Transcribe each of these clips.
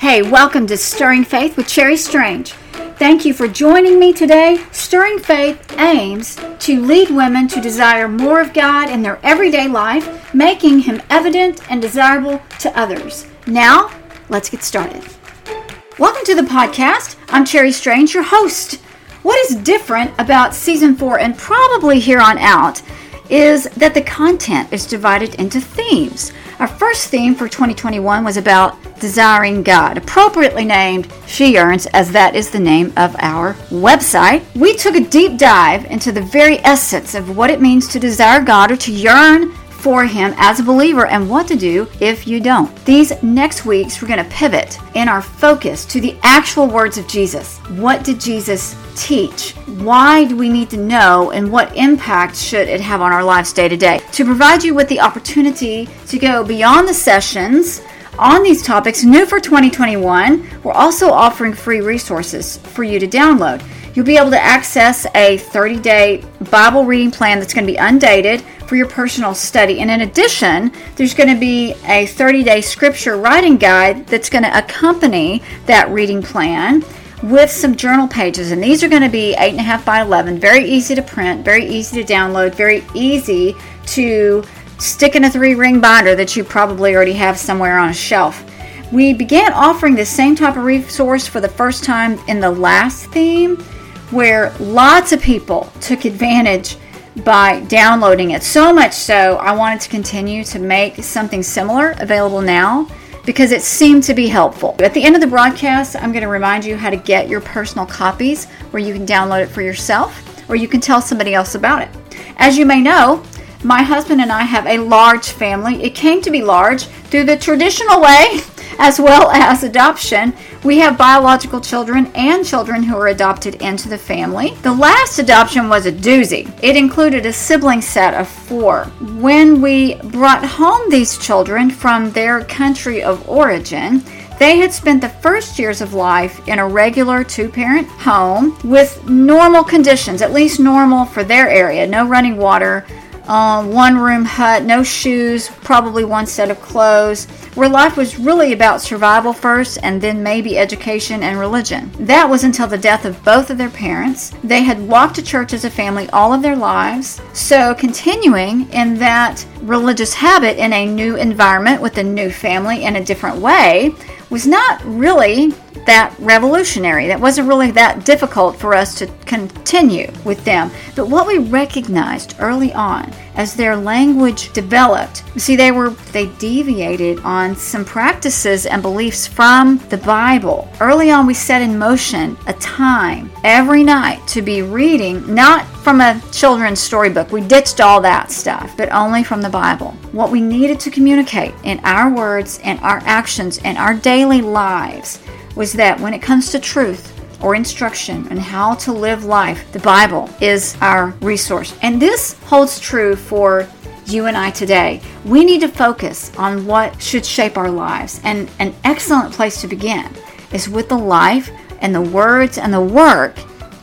Hey, welcome to Stirring Faith with Cherry Strange. Thank you for joining me today. Stirring Faith aims to lead women to desire more of God in their everyday life, making Him evident and desirable to others. Now, let's get started. Welcome to the podcast. I'm Cherry Strange, your host. What is different about season four and probably here on out is that the content is divided into themes. Our first theme for 2021 was about desiring God, appropriately named She Yearns, as that is the name of our website. We took a deep dive into the very essence of what it means to desire God or to yearn for Him as a believer and what to do if you don't. These next weeks, we're going to pivot in our focus to the actual words of Jesus. What did Jesus teach? Why do we need to know? And what impact should it have on our lives day to day? To provide you with the opportunity to go beyond the sessions on these topics, new for 2021, we're also offering free resources for you to download. You'll be able to access a 30 day Bible reading plan that's going to be undated for your personal study. And in addition, there's going to be a 30 day scripture writing guide that's going to accompany that reading plan with some journal pages. And these are going to be 8.5 by 11, very easy to print, very easy to download, very easy to stick in a three ring binder that you probably already have somewhere on a shelf. We began offering the same type of resource for the first time in the last theme, where lots of people took advantage by downloading it. So much so, I wanted to continue to make something similar available now because it seemed to be helpful. At the end of the broadcast, I'm going to remind you how to get your personal copies where you can download it for yourself or you can tell somebody else about it. As you may know, my husband and I have a large family. It came to be large through the traditional way as well as adoption. We have biological children and children who are adopted into the family. The last adoption was a doozy. It included a sibling set of four. When we brought home these children from their country of origin, they had spent the first years of life in a regular two parent home with normal conditions, at least normal for their area no running water, um, one room hut, no shoes, probably one set of clothes, where life was really about survival first and then maybe education and religion. That was until the death of both of their parents. They had walked to church as a family all of their lives, so continuing in that religious habit in a new environment with a new family in a different way was not really that revolutionary. That wasn't really that difficult for us to continue with them. But what we recognized early on as their language developed, you see they were they deviated on some practices and beliefs from the Bible. Early on we set in motion a time every night to be reading not from a children's storybook. We ditched all that stuff, but only from the Bible. What we needed to communicate in our words and our actions and our daily lives was that when it comes to truth or instruction and how to live life, the Bible is our resource. And this holds true for you and I today. We need to focus on what should shape our lives. And an excellent place to begin is with the life and the words and the work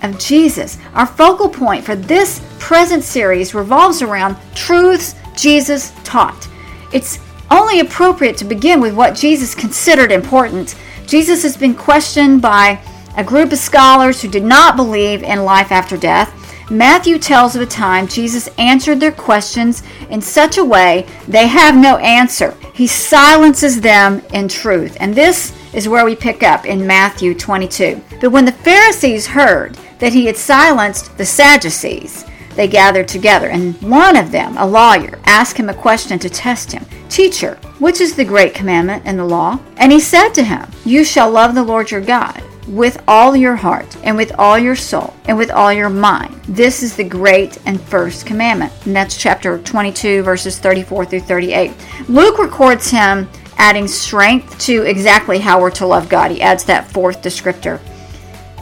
of Jesus. Our focal point for this present series revolves around truths Jesus taught. It's only appropriate to begin with what Jesus considered important Jesus has been questioned by a group of scholars who did not believe in life after death. Matthew tells of a time Jesus answered their questions in such a way they have no answer. He silences them in truth. And this is where we pick up in Matthew 22. But when the Pharisees heard that he had silenced the Sadducees, they gathered together, and one of them, a lawyer, asked him a question to test him Teacher, which is the great commandment in the law? And he said to him, You shall love the Lord your God with all your heart, and with all your soul, and with all your mind. This is the great and first commandment. And that's chapter 22, verses 34 through 38. Luke records him adding strength to exactly how we're to love God. He adds that fourth descriptor.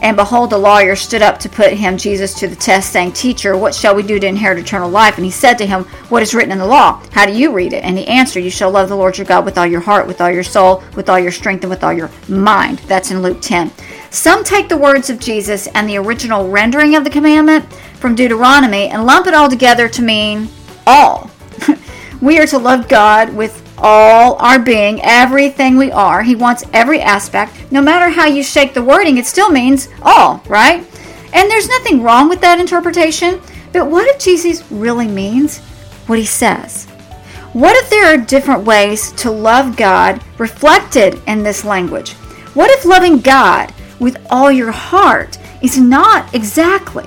And behold, the lawyer stood up to put him, Jesus, to the test, saying, Teacher, what shall we do to inherit eternal life? And he said to him, What is written in the law? How do you read it? And he answered, You shall love the Lord your God with all your heart, with all your soul, with all your strength, and with all your mind. That's in Luke 10. Some take the words of Jesus and the original rendering of the commandment from Deuteronomy and lump it all together to mean all. we are to love God with all our being, everything we are. He wants every aspect. No matter how you shake the wording, it still means all, right? And there's nothing wrong with that interpretation. But what if Jesus really means what he says? What if there are different ways to love God reflected in this language? What if loving God with all your heart is not exactly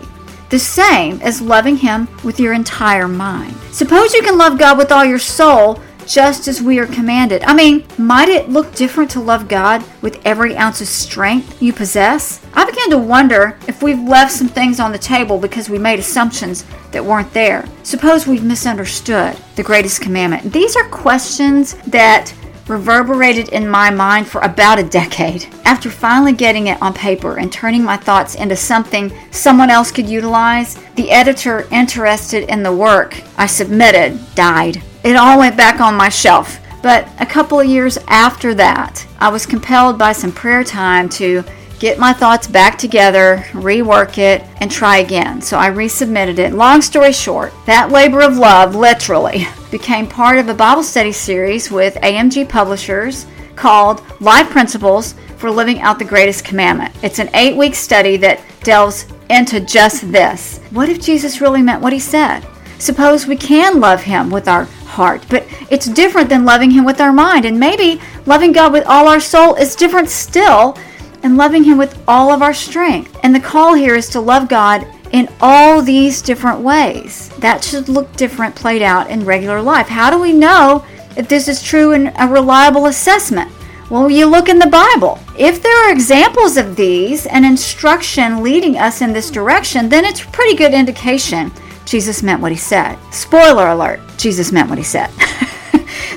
the same as loving Him with your entire mind? Suppose you can love God with all your soul just as we are commanded. I mean, might it look different to love God with every ounce of strength you possess? I began to wonder if we've left some things on the table because we made assumptions that weren't there. Suppose we've misunderstood the greatest commandment. These are questions that reverberated in my mind for about a decade. After finally getting it on paper and turning my thoughts into something someone else could utilize, the editor interested in the work I submitted died. It all went back on my shelf. But a couple of years after that, I was compelled by some prayer time to get my thoughts back together, rework it, and try again. So I resubmitted it. Long story short, that labor of love literally became part of a Bible study series with AMG Publishers called Life Principles for Living Out the Greatest Commandment. It's an eight week study that delves into just this. What if Jesus really meant what he said? Suppose we can love him with our heart, but it's different than loving him with our mind. And maybe loving God with all our soul is different still and loving Him with all of our strength. And the call here is to love God in all these different ways. That should look different played out in regular life. How do we know if this is true in a reliable assessment? Well, you look in the Bible. If there are examples of these and instruction leading us in this direction, then it's a pretty good indication Jesus meant what he said. Spoiler alert, Jesus meant what he said.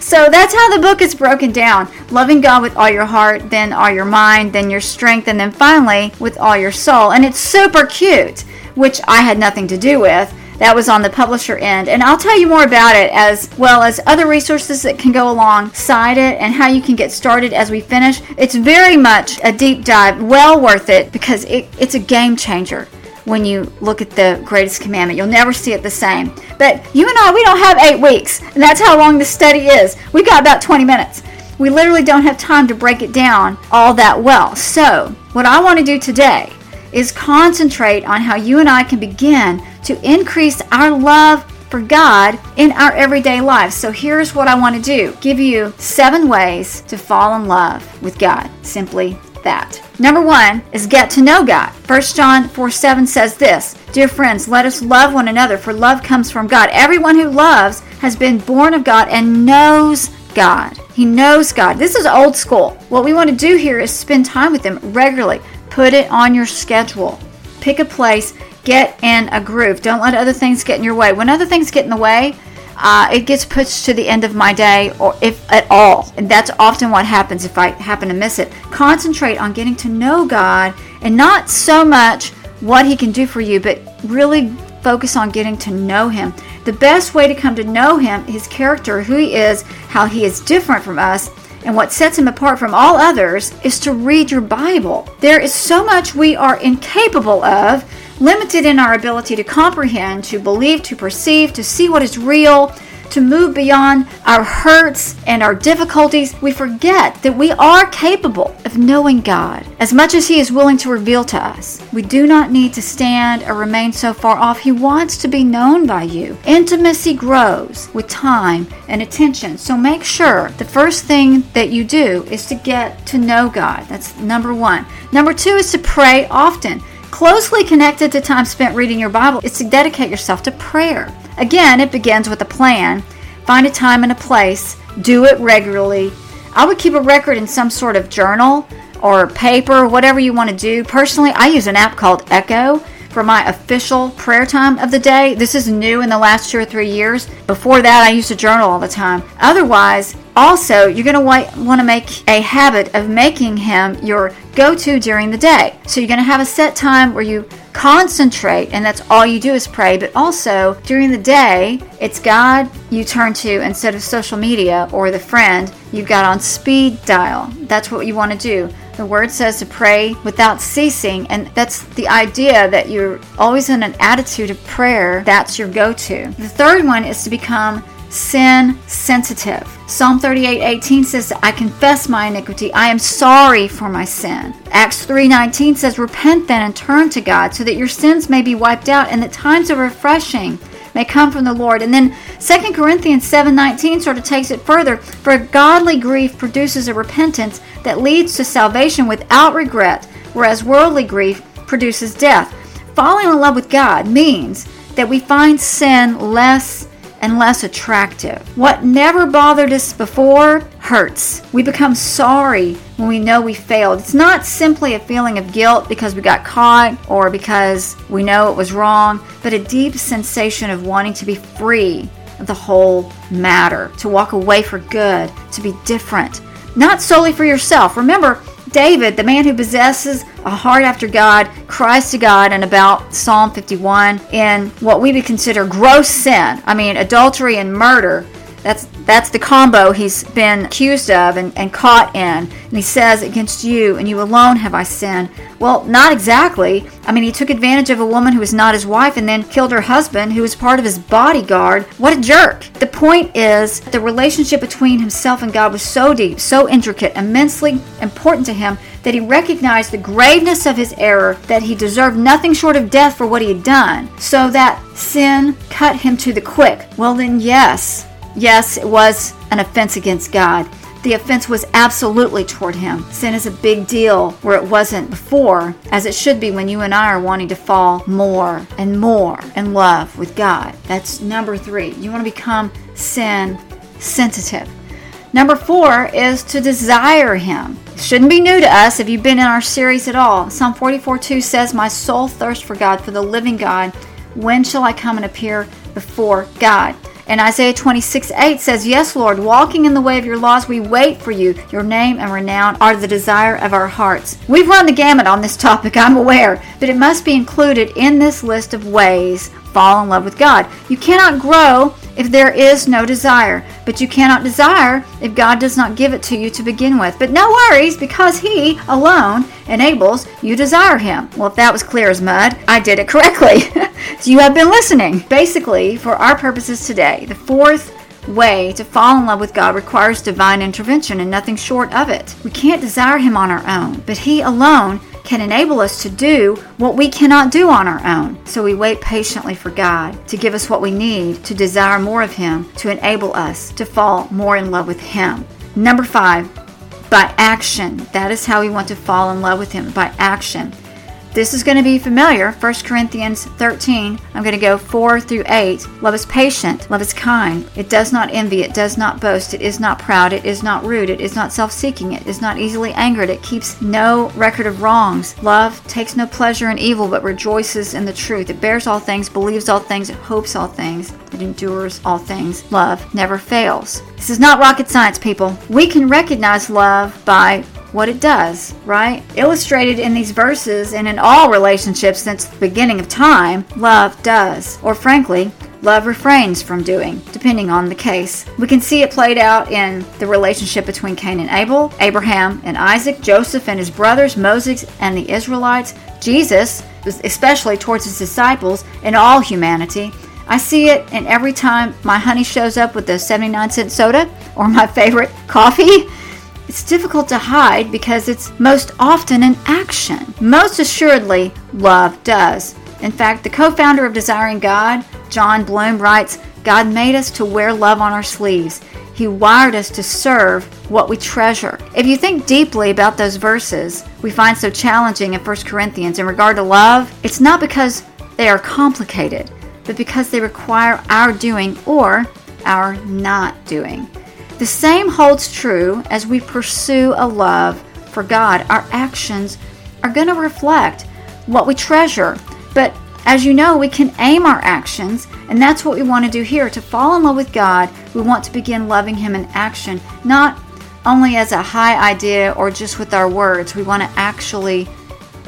So that's how the book is broken down. Loving God with all your heart, then all your mind, then your strength, and then finally with all your soul. And it's super cute, which I had nothing to do with. That was on the publisher end. And I'll tell you more about it as well as other resources that can go alongside it and how you can get started as we finish. It's very much a deep dive, well worth it because it, it's a game changer when you look at the greatest commandment. You'll never see it the same. But you and I, we don't have eight weeks, and that's how long the study is. We've got about 20 minutes. We literally don't have time to break it down all that well. So, what I want to do today is concentrate on how you and I can begin to increase our love for God in our everyday lives. So here's what I want to do give you seven ways to fall in love with God. Simply that. Number one is get to know God. 1 John 4 7 says this Dear friends, let us love one another, for love comes from God. Everyone who loves has been born of God and knows God. He knows God. This is old school. What we want to do here is spend time with Him regularly. Put it on your schedule. Pick a place, get in a groove. Don't let other things get in your way. When other things get in the way, uh, it gets pushed to the end of my day, or if at all. And that's often what happens if I happen to miss it. Concentrate on getting to know God and not so much what He can do for you, but really focus on getting to know Him. The best way to come to know Him, His character, who He is, how He is different from us, and what sets him apart from all others is to read your Bible. There is so much we are incapable of limited in our ability to comprehend, to believe, to perceive, to see what is real, to move beyond our hurts and our difficulties, we forget that we are capable of knowing God as much as He is willing to reveal to us. We do not need to stand or remain so far off. He wants to be known by you. Intimacy grows with time and attention. So make sure the first thing that you do is to get to know God. That's number one. Number two is to pray often. Closely connected to time spent reading your Bible is to dedicate yourself to prayer. Again, it begins with a plan. Find a time and a place, do it regularly. I would keep a record in some sort of journal or paper, whatever you want to do. Personally, I use an app called Echo for my official prayer time of the day. This is new in the last two or three years. Before that, I used a journal all the time. Otherwise, also, you're going to want to make a habit of making him your go to during the day. So, you're going to have a set time where you concentrate, and that's all you do is pray. But also, during the day, it's God you turn to instead of social media or the friend you've got on speed dial. That's what you want to do. The word says to pray without ceasing, and that's the idea that you're always in an attitude of prayer. That's your go to. The third one is to become sin sensitive. Psalm 38 18 says, I confess my iniquity. I am sorry for my sin. Acts 3 19 says, Repent then and turn to God so that your sins may be wiped out and that times of refreshing may come from the Lord. And then 2 Corinthians 7:19 sort of takes it further, for godly grief produces a repentance that leads to salvation without regret, whereas worldly grief produces death. Falling in love with God means that we find sin less and less attractive. What never bothered us before hurts. We become sorry when we know we failed. It's not simply a feeling of guilt because we got caught or because we know it was wrong, but a deep sensation of wanting to be free of the whole matter, to walk away for good, to be different. Not solely for yourself. Remember, David, the man who possesses a heart after God, cries to God in about Psalm 51 in what we would consider gross sin. I mean, adultery and murder. That's that's the combo he's been accused of and, and caught in. And he says, Against you and you alone have I sinned. Well, not exactly. I mean, he took advantage of a woman who was not his wife and then killed her husband, who was part of his bodyguard. What a jerk. The point is, that the relationship between himself and God was so deep, so intricate, immensely important to him that he recognized the graveness of his error, that he deserved nothing short of death for what he had done. So that sin cut him to the quick. Well, then, yes, Yes, it was an offense against God. The offense was absolutely toward him. Sin is a big deal where it wasn't before, as it should be when you and I are wanting to fall more and more in love with God. That's number three. You want to become sin sensitive. Number four is to desire Him. shouldn't be new to us if you've been in our series at all. Psalm 44 2 says, My soul thirsts for God, for the living God. When shall I come and appear before God? And Isaiah 26 8 says, Yes, Lord, walking in the way of your laws, we wait for you. Your name and renown are the desire of our hearts. We've run the gamut on this topic, I'm aware, but it must be included in this list of ways fall in love with God. You cannot grow if there is no desire. But you cannot desire if God does not give it to you to begin with. But no worries, because He alone enables you desire Him. Well, if that was clear as mud, I did it correctly. so you have been listening. Basically, for our purposes today, the fourth way to fall in love with God requires divine intervention and nothing short of it. We can't desire Him on our own, but He alone can enable us to do what we cannot do on our own. So we wait patiently for God to give us what we need to desire more of Him, to enable us to fall more in love with Him. Number five, by action. That is how we want to fall in love with Him, by action. This is going to be familiar. 1 Corinthians 13, I'm going to go 4 through 8. Love is patient, love is kind. It does not envy, it does not boast, it is not proud, it is not rude, it is not self seeking, it is not easily angered, it keeps no record of wrongs. Love takes no pleasure in evil, but rejoices in the truth. It bears all things, believes all things, it hopes all things, it endures all things. Love never fails. This is not rocket science, people. We can recognize love by what it does, right? Illustrated in these verses and in all relationships since the beginning of time, love does. Or frankly, love refrains from doing, depending on the case. We can see it played out in the relationship between Cain and Abel, Abraham and Isaac, Joseph and his brothers, Moses and the Israelites, Jesus, especially towards his disciples, and all humanity. I see it in every time my honey shows up with the 79 cent soda or my favorite coffee. It's difficult to hide because it's most often an action. Most assuredly, love does. In fact, the co founder of Desiring God, Jon Bloom, writes God made us to wear love on our sleeves. He wired us to serve what we treasure. If you think deeply about those verses we find so challenging in 1 Corinthians in regard to love, it's not because they are complicated, but because they require our doing or our not doing. The same holds true as we pursue a love for God. Our actions are going to reflect what we treasure. But as you know, we can aim our actions, and that's what we want to do here. To fall in love with God, we want to begin loving Him in action, not only as a high idea or just with our words. We want to actually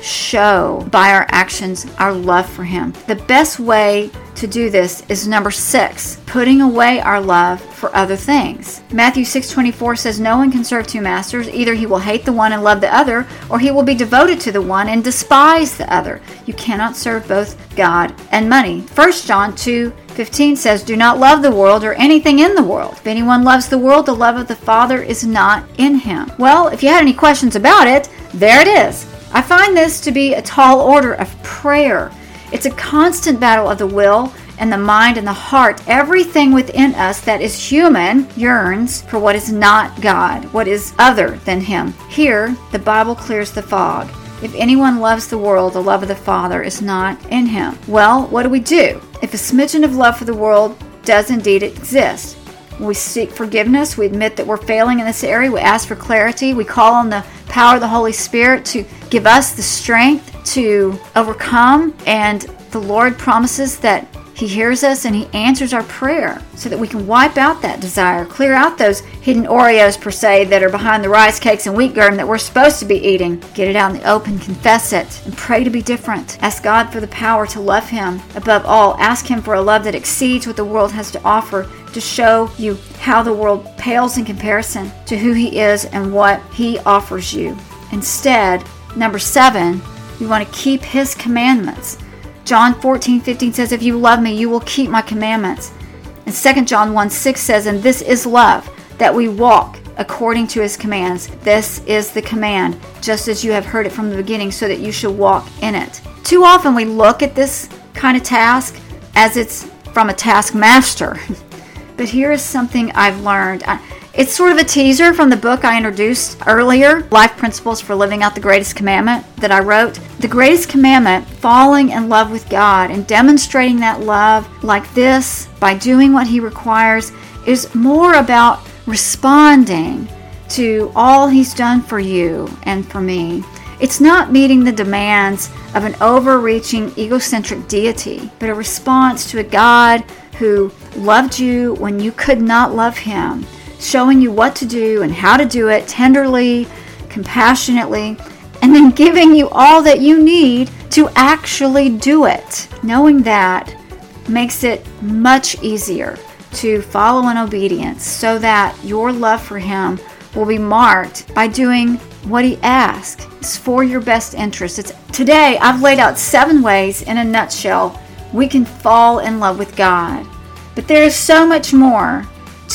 show by our actions our love for Him. The best way to do this is number six, putting away our love for other things. Matthew 6:24 says, "No one can serve two masters. Either he will hate the one and love the other, or he will be devoted to the one and despise the other. You cannot serve both God and money." 1 John 2 15 says, Do not love the world or anything in the world. If anyone loves the world, the love of the Father is not in him. Well, if you had any questions about it, there it is. I find this to be a tall order of prayer. It's a constant battle of the will and the mind and the heart, everything within us that is human yearns for what is not God, what is other than Him. Here, the Bible clears the fog. If anyone loves the world, the love of the Father is not in him. Well, what do we do? If a smidgen of love for the world does indeed exist, we seek forgiveness. We admit that we're failing in this area. We ask for clarity. We call on the power of the Holy Spirit to give us the strength to overcome. And the Lord promises that he hears us and He answers our prayer so that we can wipe out that desire, clear out those hidden Oreos, per se, that are behind the rice cakes and wheat germ that we're supposed to be eating. Get it out in the open, confess it, and pray to be different. Ask God for the power to love Him above all. Ask Him for a love that exceeds what the world has to offer to show you how the world pales in comparison to who He is and what He offers you. Instead, number seven, you want to keep His commandments. John 14, 15 says, If you love me, you will keep my commandments. And 2 John 1, 6 says, And this is love, that we walk according to his commands. This is the command, just as you have heard it from the beginning, so that you should walk in it. Too often we look at this kind of task as it's from a taskmaster. but here is something I've learned. It's sort of a teaser from the book I introduced earlier, Life Principles for Living Out the Greatest Commandment, that I wrote. The greatest commandment, falling in love with God and demonstrating that love like this by doing what He requires, is more about responding to all He's done for you and for me. It's not meeting the demands of an overreaching, egocentric deity, but a response to a God who loved you when you could not love Him showing you what to do and how to do it tenderly, compassionately, and then giving you all that you need to actually do it. Knowing that makes it much easier to follow in obedience so that your love for Him will be marked by doing what He asks. It's for your best interest. It's, today, I've laid out seven ways in a nutshell we can fall in love with God. But there is so much more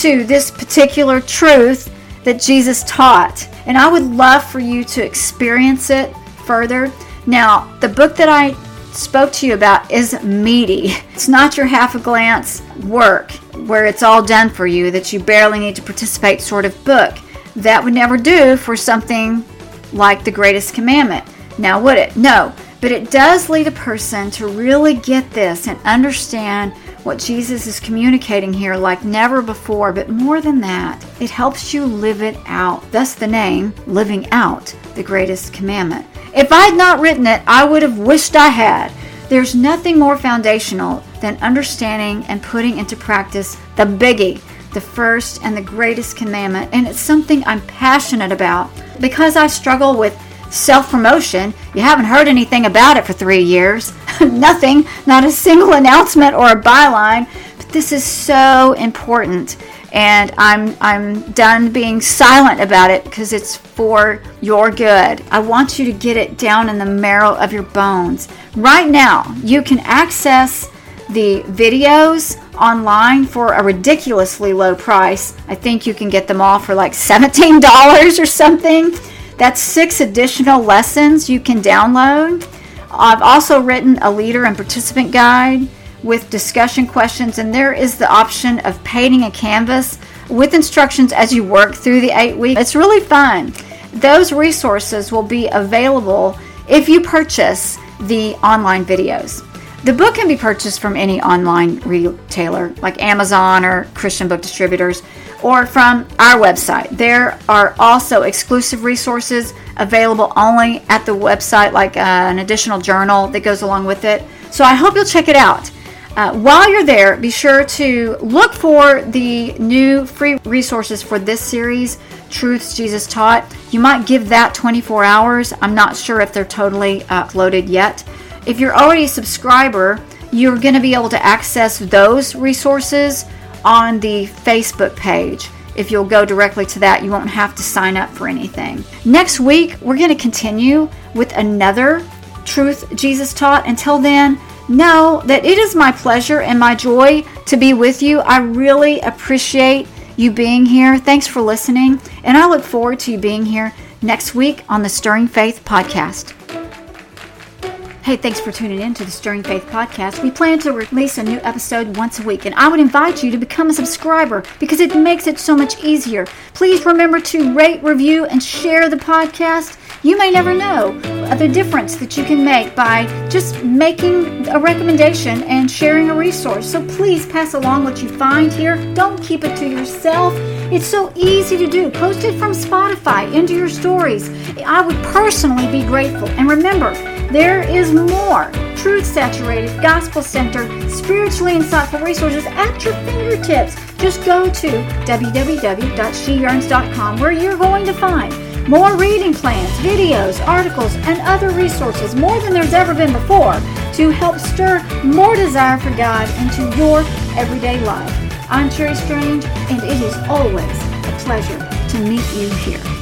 to this particular truth that Jesus taught. And I would love for you to experience it further. Now, the book that I spoke to you about is meaty. It's not your half a glance work where it's all done for you that you barely need to participate sort of book. That would never do for something like the greatest commandment. Now, would it? No. But it does lead a person to really get this and understand what Jesus is communicating here like never before, but more than that, it helps you live it out. Thus, the name, Living Out the Greatest Commandment. If I had not written it, I would have wished I had. There's nothing more foundational than understanding and putting into practice the biggie, the first and the greatest commandment. And it's something I'm passionate about because I struggle with self promotion. You haven't heard anything about it for three years. Nothing, not a single announcement or a byline. But this is so important. And I'm, I'm done being silent about it because it's for your good. I want you to get it down in the marrow of your bones. Right now, you can access the videos online for a ridiculously low price. I think you can get them all for like $17 or something. That's six additional lessons you can download. I've also written a leader and participant guide with discussion questions, and there is the option of painting a canvas with instructions as you work through the eight weeks. It's really fun. Those resources will be available if you purchase the online videos. The book can be purchased from any online retailer like Amazon or Christian book distributors or from our website. There are also exclusive resources available only at the website, like uh, an additional journal that goes along with it. So I hope you'll check it out. Uh, while you're there, be sure to look for the new free resources for this series, Truths Jesus Taught. You might give that 24 hours. I'm not sure if they're totally uploaded yet. If you're already a subscriber, you're going to be able to access those resources on the Facebook page. If you'll go directly to that, you won't have to sign up for anything. Next week, we're going to continue with another truth Jesus taught. Until then, know that it is my pleasure and my joy to be with you. I really appreciate you being here. Thanks for listening, and I look forward to you being here next week on the Stirring Faith podcast. Hey, thanks for tuning in to the Stirring Faith podcast. We plan to release a new episode once a week, and I would invite you to become a subscriber because it makes it so much easier. Please remember to rate, review, and share the podcast. You may never know the difference that you can make by just making a recommendation and sharing a resource. So please pass along what you find here. Don't keep it to yourself. It's so easy to do. Post it from Spotify into your stories. I would personally be grateful. And remember, there is more truth saturated, gospel centered, spiritually insightful resources at your fingertips. Just go to www.sheyearns.com where you're going to find more reading plans, videos, articles, and other resources, more than there's ever been before, to help stir more desire for God into your everyday life. I'm Cherry Strange, and it is always a pleasure to meet you here.